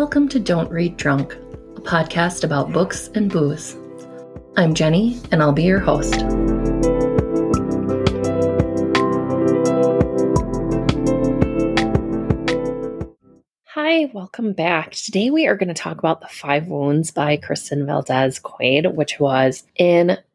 Welcome to Don't Read Drunk, a podcast about books and booze. I'm Jenny, and I'll be your host. Hi, welcome back. Today we are going to talk about The Five Wounds by Kristen Valdez Quade, which was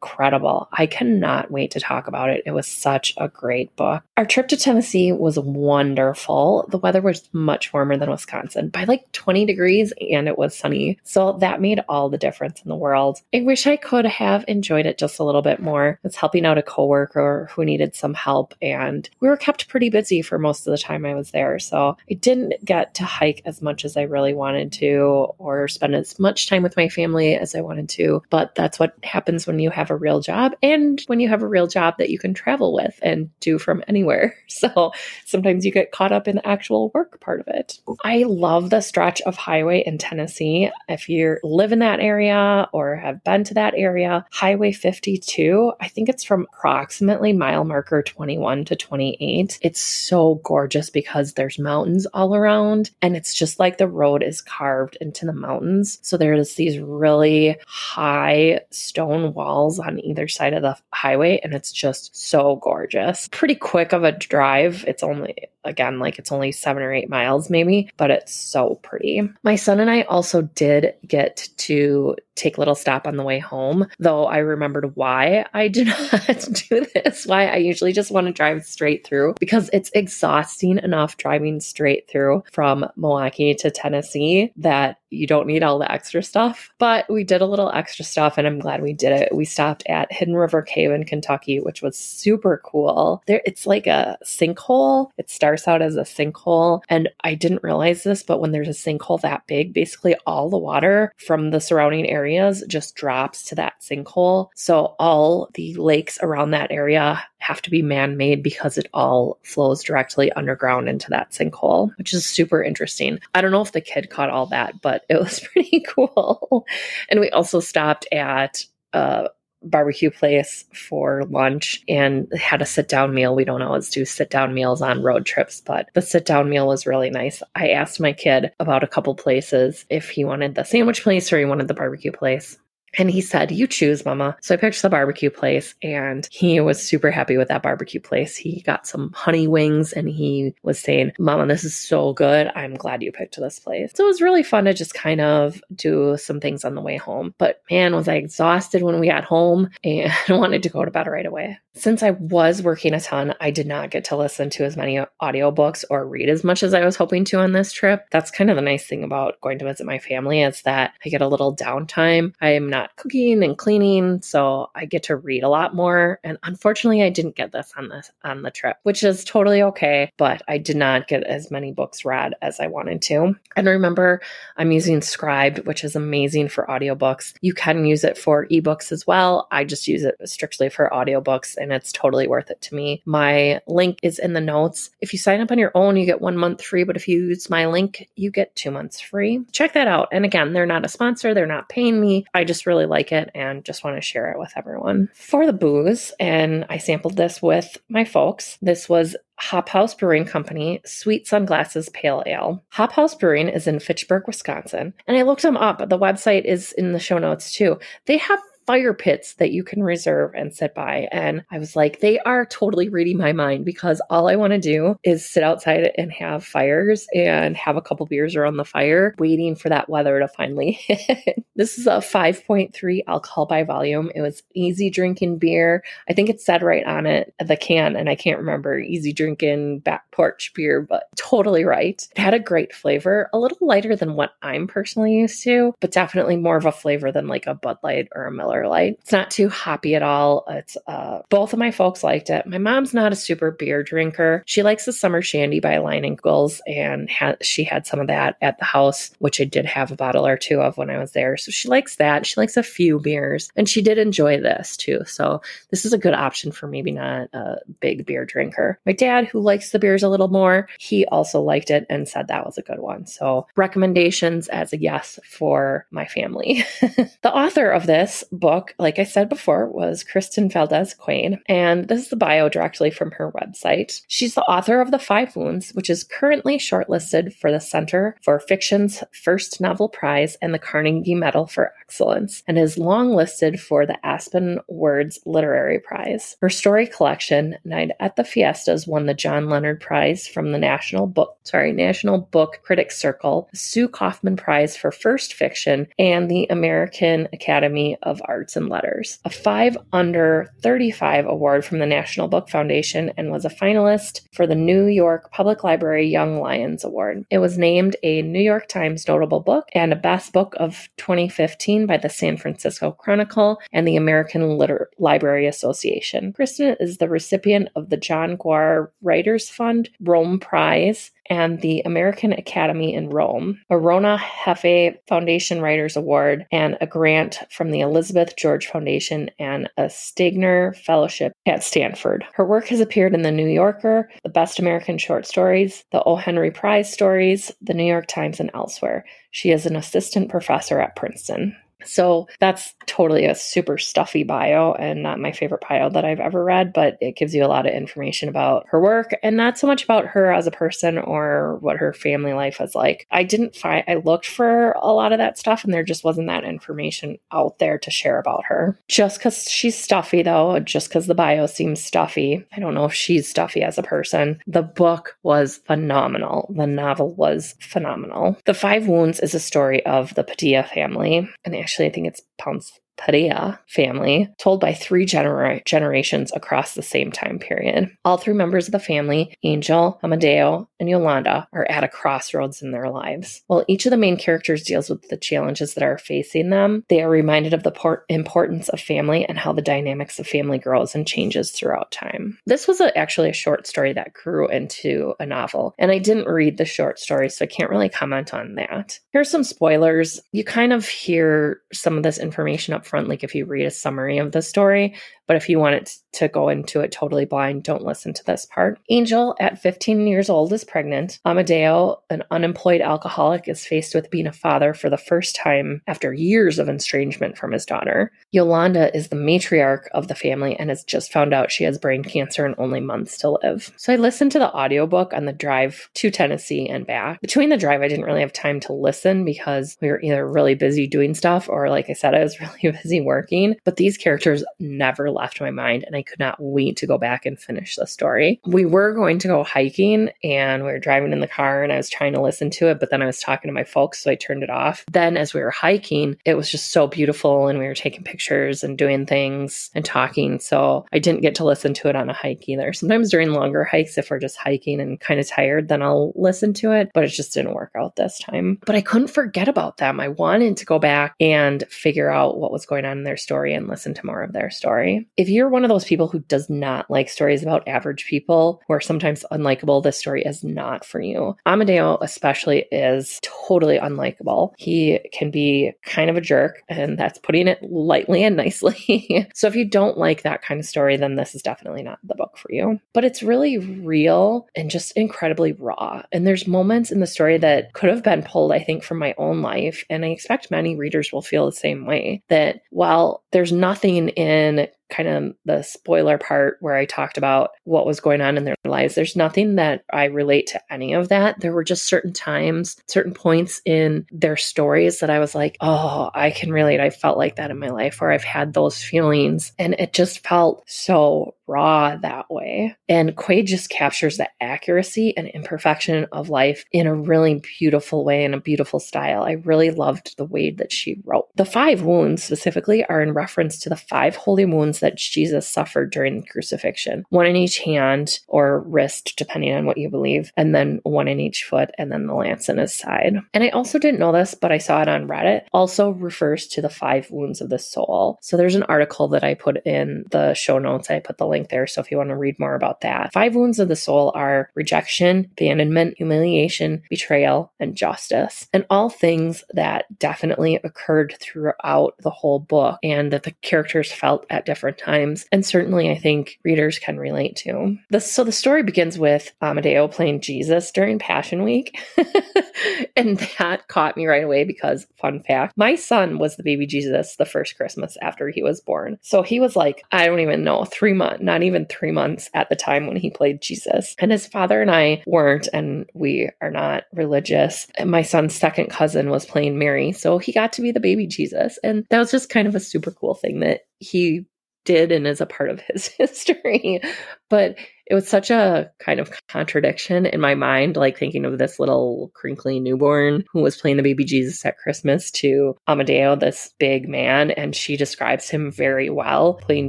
incredible. I cannot wait to talk about it. It was such a great book. Our trip to Tennessee was wonderful. The weather was much warmer than Wisconsin by like 20 degrees and it was sunny. So that made all the difference in the world. I wish I could have enjoyed it just a little bit more. It's helping out a coworker who needed some help and we were kept pretty busy for most of the time I was there. So I didn't get to hike as much as I really wanted to or spend as much time with my family as I wanted to. But that's what happens when you have a real job and when you have a real job that you can travel with and do from anywhere. So sometimes you get caught up in the actual work part of it. I love the stretch of highway in Tennessee. If you live in that area or have been to that area, Highway 52, I think it's from approximately mile marker 21 to 28. It's so gorgeous because there's mountains all around and it's just like the road is carved into the mountains. So there's these really high stone walls on either side of the highway, and it's just so gorgeous. Pretty quick of a drive. It's only, again, like it's only seven or eight miles maybe, but it's so pretty. My son and I also did get to take a little stop on the way home, though I remembered why I do not do this, why I usually just want to drive straight through because it's exhausting enough driving straight through from Milwaukee to Tennessee that you don't need all the extra stuff. But we did a little extra stuff and I'm glad we did it. We stopped at Hidden River Cave in Kentucky, which was super cool. There it's like a sinkhole. It starts out as a sinkhole and I didn't realize this, but when there's a sinkhole that big, basically all the water from the surrounding areas just drops to that sinkhole. So all the lakes around that area have to be man made because it all flows directly underground into that sinkhole, which is super interesting. I don't know if the kid caught all that, but it was pretty cool. and we also stopped at a barbecue place for lunch and had a sit down meal. We don't always do sit down meals on road trips, but the sit down meal was really nice. I asked my kid about a couple places if he wanted the sandwich place or he wanted the barbecue place. And he said, You choose, mama. So I picked the barbecue place and he was super happy with that barbecue place. He got some honey wings and he was saying, Mama, this is so good. I'm glad you picked this place. So it was really fun to just kind of do some things on the way home. But man, was I exhausted when we got home and wanted to go to bed right away. Since I was working a ton, I did not get to listen to as many audiobooks or read as much as I was hoping to on this trip. That's kind of the nice thing about going to visit my family is that I get a little downtime. I am not cooking and cleaning, so I get to read a lot more. And unfortunately, I didn't get this on this on the trip, which is totally okay. But I did not get as many books read as I wanted to. And remember, I'm using Scribd, which is amazing for audiobooks. You can use it for ebooks as well. I just use it strictly for audiobooks, and it's totally worth it to me. My link is in the notes. If you sign up on your own, you get one month free, but if you use my link, you get two months free. Check that out. And again, they're not a sponsor, they're not paying me. I just really like it and just want to share it with everyone. For the booze, and I sampled this with my folks, this was Hop Haus Brewing Company Sweet Sunglasses Pale Ale. Hop Haus Brewing is in Fitchburg, Wisconsin. And I looked them up. The website is in the show notes too. They have fire pits that you can reserve and sit by. And I was like, they are totally reading my mind because all I want to do is sit outside and have fires and have a couple beers around the fire, waiting for that weather to finally hit. this is a 5.3 alcohol by volume. It was easy drinking beer. I think it said right on it, the can, and I can't remember easy drinking back porch beer, but totally right. It had a great flavor, a little lighter than what I'm personally used to, but definitely more of a flavor than like a Bud Light or a Miller Miller Lite. It's not too hoppy at all. It's uh, both of my folks liked it. My mom's not a super beer drinker. She likes the Summer Shandy by Leinenkugel's, and ha- she had some of that at the house, which I did have a bottle or two of when I was there. So she likes that. She likes a few beers, and she did enjoy this too. So this is a good option for maybe not a big beer drinker. My dad, who likes the beers a little more, he also liked it and said that was a good one. So recommendations as a yes for my family. the author of this book book, like I said before, was Kristen Valdez Quade, and this is the bio directly from her website. She's the author of The Five Wounds, which is currently shortlisted for the Center for Fiction's First Novel Prize and the Carnegie Medal for Excellence, and is long listed for the Aspen Words Literary Prize. Her story collection, Night at the Fiestas, won the John Leonard Prize from the National Book, sorry, National Book Critics Circle, Sue Kaufman Prize for First Fiction, and the American Academy of Arts and Letters. A 5 under 35 award from the National Book Foundation and was a finalist for the New York Public Library Young Lions Award. It was named a New York Times notable book and a best book of 2015 by the San Francisco Chronicle and the American Liter- Library Association. Kristin is the recipient of the John Guare Writers Fund Rome Prize and the American Academy in Rome, a Rona Jaffe Foundation Writers Award, and a grant from the Elizabeth George Foundation and a Stegner Fellowship at Stanford. Her work has appeared in The New Yorker, the Best American Short Stories, the O. Henry Prize Stories, the New York Times, and elsewhere. She is an assistant professor at Princeton. So that's totally a super stuffy bio and not my favorite bio that I've ever read, but it gives you a lot of information about her work and not so much about her as a person or what her family life is like. I didn't find, I looked for a lot of that stuff and there just wasn't that information out there to share about her. Just because she's stuffy, though, just because the bio seems stuffy, I don't know if she's stuffy as a person. The book was phenomenal. The novel was phenomenal. The Five Wounds is a story of the Padilla family and actually actually, I think it's Ponce Padilla family, told by three genera- generations across the same time period. All three members of the family, Angel, Amadeo, and Yolanda, are at a crossroads in their lives. While each of the main characters deals with the challenges that are facing them, they are reminded of the por- importance of family and how the dynamics of family grows and changes throughout time. This was a, actually a short story that grew into a novel, and I didn't read the short story, so I can't really comment on that. Here's some spoilers. You kind of hear some of this information up front, like if you read a summary of the story, but if you want it to go into it totally blind, don't listen to this part. Angel, at 15 years old, is pregnant. Amadeo, an unemployed alcoholic, is faced with being a father for the first time after years of estrangement from his daughter. Yolanda is the matriarch of the family and has just found out she has brain cancer and only months to live. So I listened to the audiobook on the drive to Tennessee and back. Between the drive, I didn't really have time to listen because we were either really busy doing stuff or, like I said, I was really busy working. But these characters never left my mind, and I could not wait to go back and finish the story. We were going to go hiking, and we were driving in the car, and I was trying to listen to it, but then I was talking to my folks, so I turned it off. Then, as we were hiking, it was just so beautiful, and we were taking pictures and doing things and talking. So I didn't get to listen to it on a hike either. Sometimes during longer hikes, if we're just hiking and kind of tired, then I'll listen to it, but it just didn't work out this time. But I couldn't forget about them. I wanted to go back and figure out what was going on in their story and listen to more of their story. If you're one of those people who does not like stories about average people who are sometimes unlikable, this story is not for you. Amadeo, especially, is totally unlikable. He can be kind of a jerk, and that's putting it lightly and nicely. so if you don't like that kind of story, then this is definitely not the book for you. But it's really real and just incredibly raw. And there's moments in the story that could have been pulled, I think, from my own life. And I expect many readers will feel the same way that while there's nothing in kind of the spoiler part where I talked about what was going on in their lives. There's nothing that I relate to any of that. There were just certain times, certain points in their stories that I was like, oh, I can relate. I felt like that in my life where I've had those feelings. And it just felt so raw that way. And Quade just captures the accuracy and imperfection of life in a really beautiful way in a beautiful style. I really loved the way that she wrote. The five wounds specifically are in reference to the five holy wounds that Jesus suffered during the crucifixion one in each hand or wrist, depending on what you believe, and then one in each foot, and then the lance in his side. And I also didn't know this, but I saw it on Reddit, also refers to the five wounds of the soul. So there's an article that I put in the show notes. I put the link there. So if you want to read more about that, five wounds of the soul are rejection, abandonment, humiliation, betrayal, and justice. And all things that definitely occurred throughout the whole book and that the characters felt at different different times. And certainly I think readers can relate to. The, so the story begins with um, Amadeo playing Jesus during Passion Week. and that caught me right away because, fun fact, my son was the baby Jesus the first Christmas after he was born. So he was like, I don't even know, three months, not even three months at the time when he played Jesus. And his father and I weren't, and we are not religious. And my son's second cousin was playing Mary. So he got to be the baby Jesus. And that was just kind of a super cool thing that he did and is a part of his history. But it was such a kind of contradiction in my mind, like thinking of this little crinkly newborn who was playing the baby Jesus at Christmas to Amadeo, this big man. And she describes him very well playing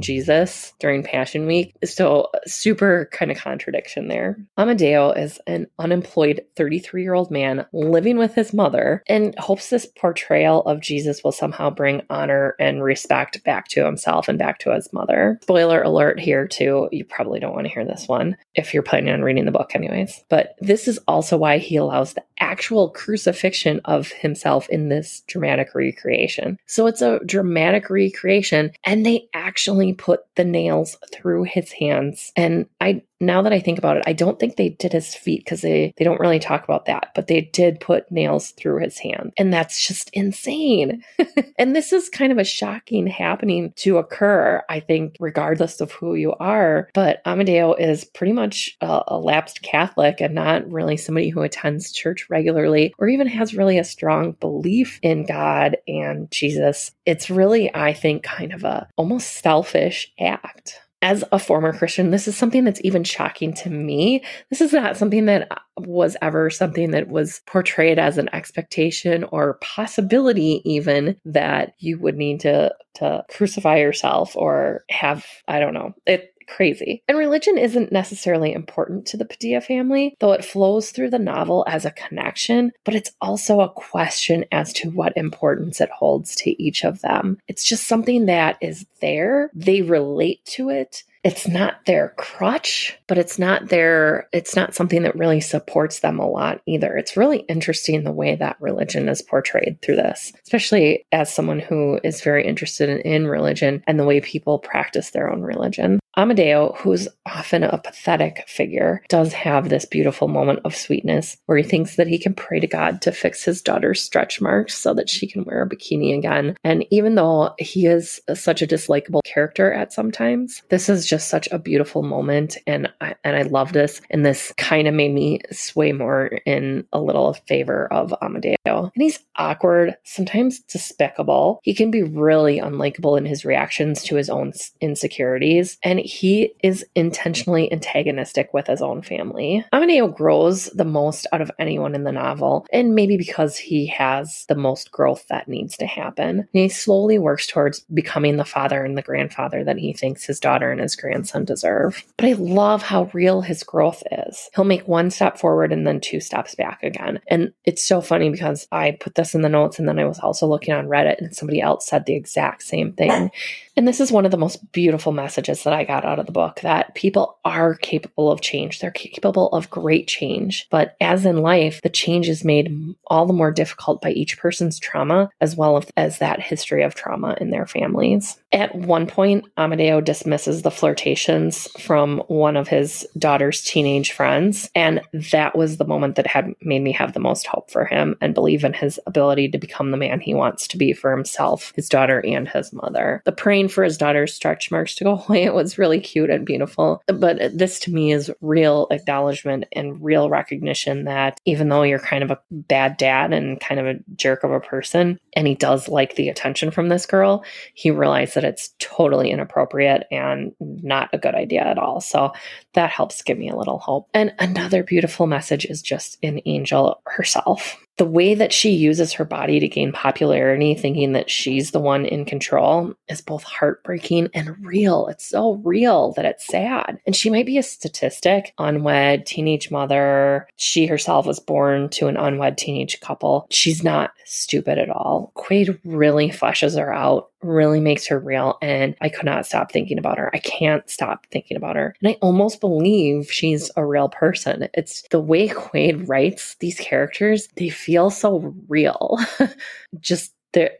Jesus during Passion Week. So, super kind of contradiction there. Amadeo is an unemployed 33 year old man living with his mother and hopes this portrayal of Jesus will somehow bring honor and respect back to himself and back to his mother. Spoiler alert here, too. You probably don't want to hear this one if you're planning on reading the book, anyways. But this is also why he allows the actual crucifixion of himself in this dramatic recreation. So it's a dramatic recreation, and they actually put the nails through his hands. And I now that I think about it, I don't think they did his feet because they, they don't really talk about that, but they did put nails through his hand. And that's just insane. and this is kind of a shocking happening to occur, I think, regardless of who you are. But Amadeo is pretty much a, a lapsed Catholic and not really somebody who attends church regularly or even has really a strong belief in God and Jesus. It's really, I think, kind of a almost selfish act as a former Christian, this is something that's even shocking to me. This is not something that was ever something that was portrayed as an expectation or possibility, even that you would need to to crucify yourself or have I don't know. It crazy. And religion isn't necessarily important to the Padilla family, though it flows through the novel as a connection, but it's also a question as to what importance it holds to each of them. It's just something that is there. They relate to it it's not their crutch, but it's not their, it's not something that really supports them a lot either. It's really interesting the way that religion is portrayed through this, especially as someone who is very interested in, in religion and the way people practice their own religion. Amadeo, who's often a pathetic figure, does have this beautiful moment of sweetness where he thinks that he can pray to God to fix his daughter's stretch marks so that she can wear a bikini again. And even though he is such a dislikable character at sometimes, this is just such a beautiful moment and I, and I love this and this kind of made me sway more in a little favor of Amadeo. And he's awkward, sometimes despicable. He can be really unlikable in his reactions to his own insecurities and he is intentionally antagonistic with his own family. Amadeo grows the most out of anyone in the novel, and maybe because he has the most growth that needs to happen. He slowly works towards becoming the father and the grandfather that he thinks his daughter and his grandson deserve. But I love how real his growth is. He'll make one step forward and then two steps back again. And it's so funny because I put this in the notes and then I was also looking on Reddit and somebody else said the exact same thing. And this is one of the most beautiful messages that I got out of the book that people are capable of change. They're capable of great change. But as in life, the change is made all the more difficult by each person's trauma, as well as that history of trauma in their families. At one point, Amadeo dismisses the flirtations from one of his daughter's teenage friends. And that was the moment that had made me have the most hope for him and believe in his ability to become the man he wants to be for himself, his daughter, and his mother. The praying for his daughter's stretch marks to go away. It was really cute and beautiful. But this to me is real acknowledgement and real recognition that even though you're kind of a bad dad and kind of a jerk of a person, and he does like the attention from this girl, he realized that it's totally inappropriate and not a good idea at all. So that helps give me a little hope. And another beautiful message is just in Angel herself the way that she uses her body to gain popularity, thinking that she's the one in control, is both heartbreaking and real. It's so real that it's sad. And she might be a statistic, unwed, teenage mother. She herself was born to an unwed teenage couple. She's not stupid at all. Quade really fleshes her out really makes her real. And I could not stop thinking about her. I can't stop thinking about her. And I almost believe she's a real person. It's the way Quade writes these characters, they so real. Just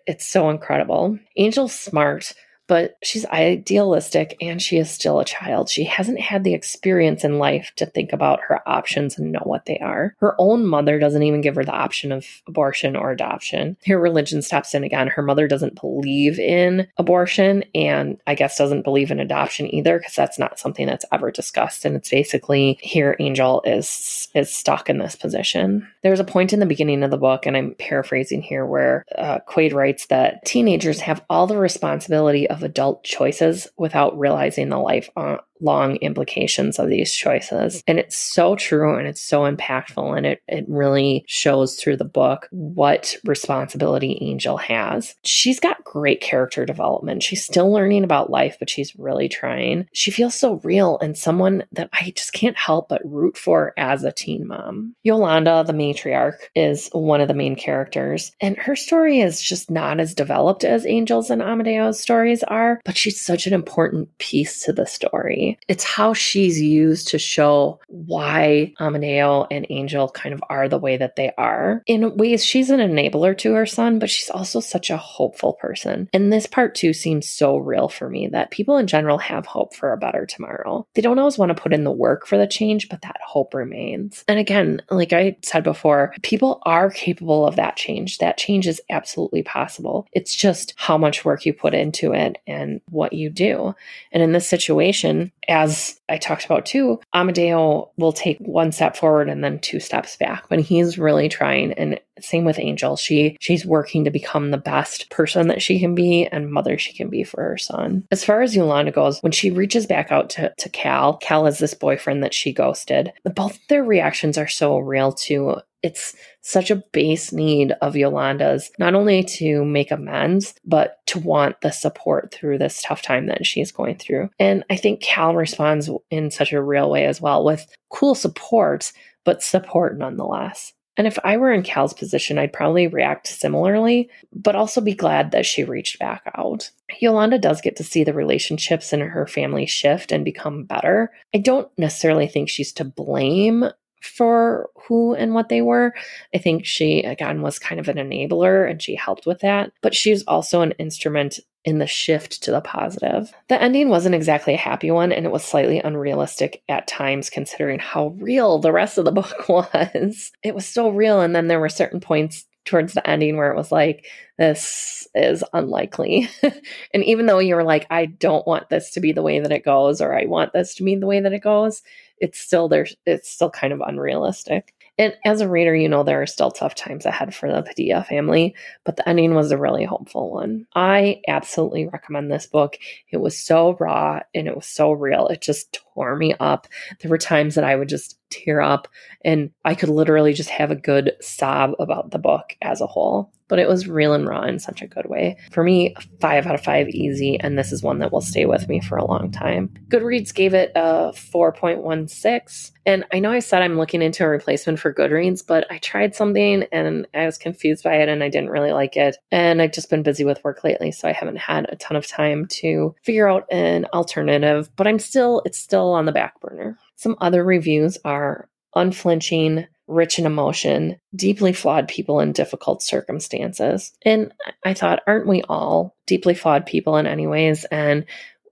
it's so incredible. Angel smart but she's idealistic and she is still a child. She hasn't had the experience in life to think about her options and know what they are. Her own mother doesn't even give her the option of abortion or adoption. Her religion steps in again. Her mother doesn't believe in abortion and I guess doesn't believe in adoption either because that's not something that's ever discussed. And it's basically here Angel is is stuck in this position. There's a point in the beginning of the book, and I'm paraphrasing here, where uh, Quade writes that teenagers have all the responsibility of adult choices without realizing the life uh, long implications of these choices. And it's so true and it's so impactful. And it, it really shows through the book what responsibility Angel has. She's got great character development. She's still learning about life, but she's really trying. She feels so real and someone that I just can't help but root for as a teen mom. Yolanda, the matriarch, is one of the main characters. And her story is just not as developed as Angel's and Amadeo's stories are, but she's such an important piece to the story. It's how she's used to show why um, Amadeo and Angel kind of are the way that they are. In ways, she's an enabler to her son, but she's also such a hopeful person. And this part too seems so real for me that people in general have hope for a better tomorrow. They don't always want to put in the work for the change, but that hope remains. And again, like I said before, people are capable of that change. That change is absolutely possible. It's just how much work you put into it and what you do. And in this situation, as I talked about too, Amadeo will take one step forward and then two steps back when he's really trying. And same with Angel. She she's working to become the best person that she can be and mother she can be for her son. As far as Yolanda goes, when she reaches back out to, to Cal, Cal is this boyfriend that she ghosted. Both their reactions are so real too it's such a base need of Yolanda's, not only to make amends, but to want the support through this tough time that she's going through. And I think Cal responds in such a real way as well with cool support, but support nonetheless. And if I were in Cal's position, I'd probably react similarly, but also be glad that she reached back out. Yolanda does get to see the relationships in her family shift and become better. I don't necessarily think she's to blame for who and what they were. I think she, again, was kind of an enabler and she helped with that, but she's also an instrument in the shift to the positive. The ending wasn't exactly a happy one, and it was slightly unrealistic at times considering how real the rest of the book was. It was so real, and then there were certain points towards the ending where it was like, this is unlikely. and even though you were like, I don't want this to be the way that it goes, or I want this to be the way that it goes, it's still there's it's still kind of unrealistic. And as a reader, you know there are still tough times ahead for the Padilla family, but the ending was a really hopeful one. I absolutely recommend this book. It was so raw and it was so real. It just tore me up. There were times that I would just tear up and I could literally just have a good sob about the book as a whole but it was real and raw in such a good way. For me, five out of five easy, and this is one that will stay with me for a long time. Goodreads gave it a 4.16. And I know I said I'm looking into a replacement for Goodreads, but I tried something and I was confused by it and I didn't really like it. And I've just been busy with work lately, so I haven't had a ton of time to figure out an alternative, but I'm still, it's still on the back burner. Some other reviews are unflinching, rich in emotion, deeply flawed people in difficult circumstances. And I thought, aren't we all deeply flawed people in any ways? And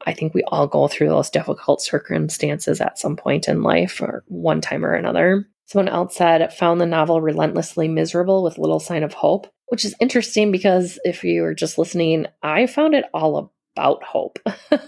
I think we all go through those difficult circumstances at some point in life or one time or another. Someone else said, found the novel relentlessly miserable with little sign of hope, which is interesting because if you were just listening, I found it all about hope.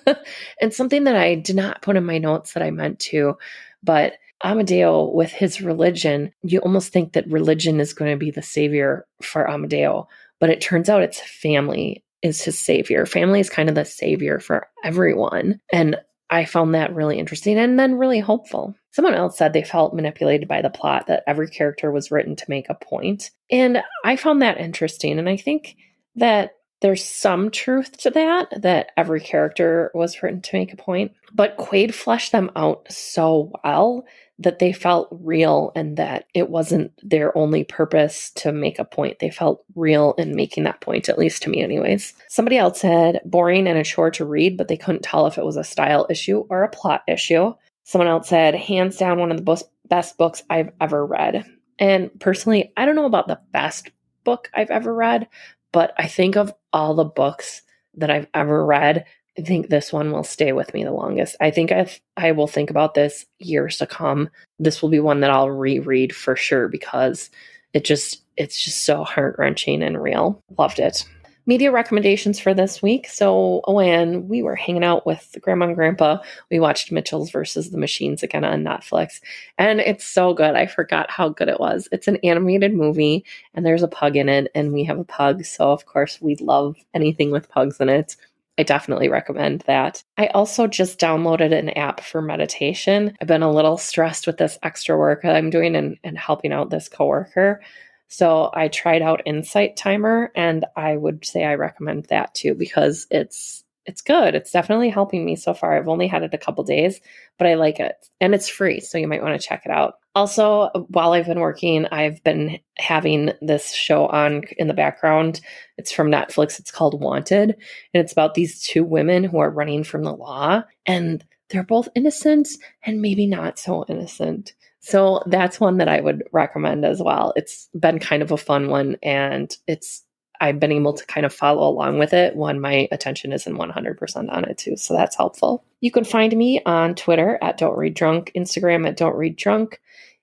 and something that I did not put in my notes that I meant to, but Amadeo, with his religion, you almost think that religion is going to be the savior for Amadeo, but it turns out it's family is his savior. Family is kind of the savior for everyone. And I found that really interesting and then really hopeful. Someone else said they felt manipulated by the plot, that every character was written to make a point. And I found that interesting. And I think that there's some truth to that, that every character was written to make a point. But Quade fleshed them out so well that they felt real and that it wasn't their only purpose to make a point. They felt real in making that point, at least to me, anyways. Somebody else said boring and a chore to read, but they couldn't tell if it was a style issue or a plot issue. Someone else said, hands down, one of the best books I've ever read. And personally, I don't know about the best book I've ever read, but I think of all the books that I've ever read, I think this one will stay with me the longest. I think I I will think about this years to come. This will be one that I'll reread for sure because it just it's just so heart-wrenching and real. Loved it media recommendations for this week. So, when we were hanging out with grandma and grandpa, we watched Mitchells versus the Machines again on Netflix. And it's so good. I forgot how good it was. It's an animated movie and there's a pug in it, and we have a pug. So, of course, we love anything with pugs in it. I definitely recommend that. I also just downloaded an app for meditation. I've been a little stressed with this extra work that I'm doing and, and helping out this coworker. So I tried out Insight Timer and I would say I recommend that too because it's it's good. It's definitely helping me so far. I've only had it a couple days, but I like it. And it's free, so you might want to check it out. Also, while I've been working, I've been having this show on in the background. It's from Netflix. It's called Wanted, and it's about these two women who are running from the law and they're both innocent and maybe not so innocent. So that's one that I would recommend as well. It's been kind of a fun one and it's I've been able to kind of follow along with it when my attention isn't 100% on it too. So that's helpful. You can find me on Twitter at Don't Read Drunk, Instagram at Don't Read Drunk.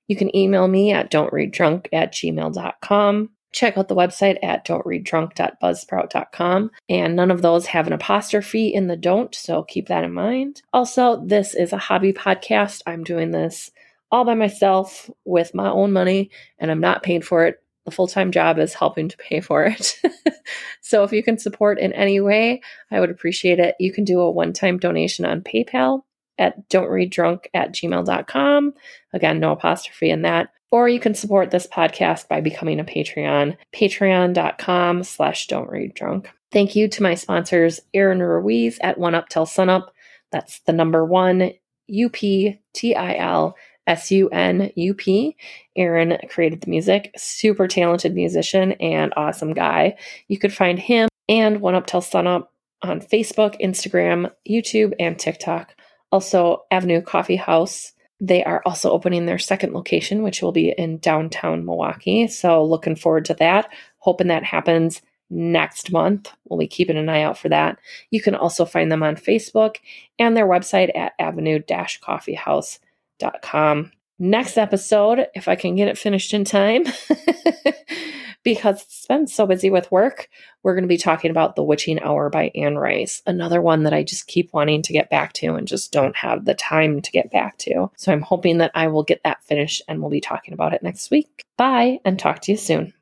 You can email me at don't read drunk at gmail.com. Check out the website at don'treaddrunk.buzzsprout.com. And none of those have an apostrophe in the don't, so keep that in mind. Also, this is a hobby podcast. I'm doing this all by myself with my own money and I'm not paid for it. The full time job is helping to pay for it. so if you can support in any way, I would appreciate it. You can do a one time donation on PayPal at don'treaddrunk at gmail.com. Again, no apostrophe in that. Or you can support this podcast by becoming a Patreon, patreon.com slash don't read drunk. Thank you to my sponsors, Aaron Ruiz at One Up Till Sunup. That's the number one U P T I L S U N U P. Aaron created the music, super talented musician and awesome guy. You could find him and One Up Till Sunup on Facebook, Instagram, YouTube, and TikTok. Also, Avenue Coffee House. They are also opening their second location, which will be in downtown Milwaukee. So, looking forward to that. Hoping that happens next month. We'll be keeping an eye out for that. You can also find them on Facebook and their website at avenue coffeehouse.com com. Next episode, if I can get it finished in time, because it's been so busy with work, we're going to be talking about The Witching Hour by Anne Rice, another one that I just keep wanting to get back to and just don't have the time to get back to. So I'm hoping that I will get that finished and we'll be talking about it next week. Bye and talk to you soon.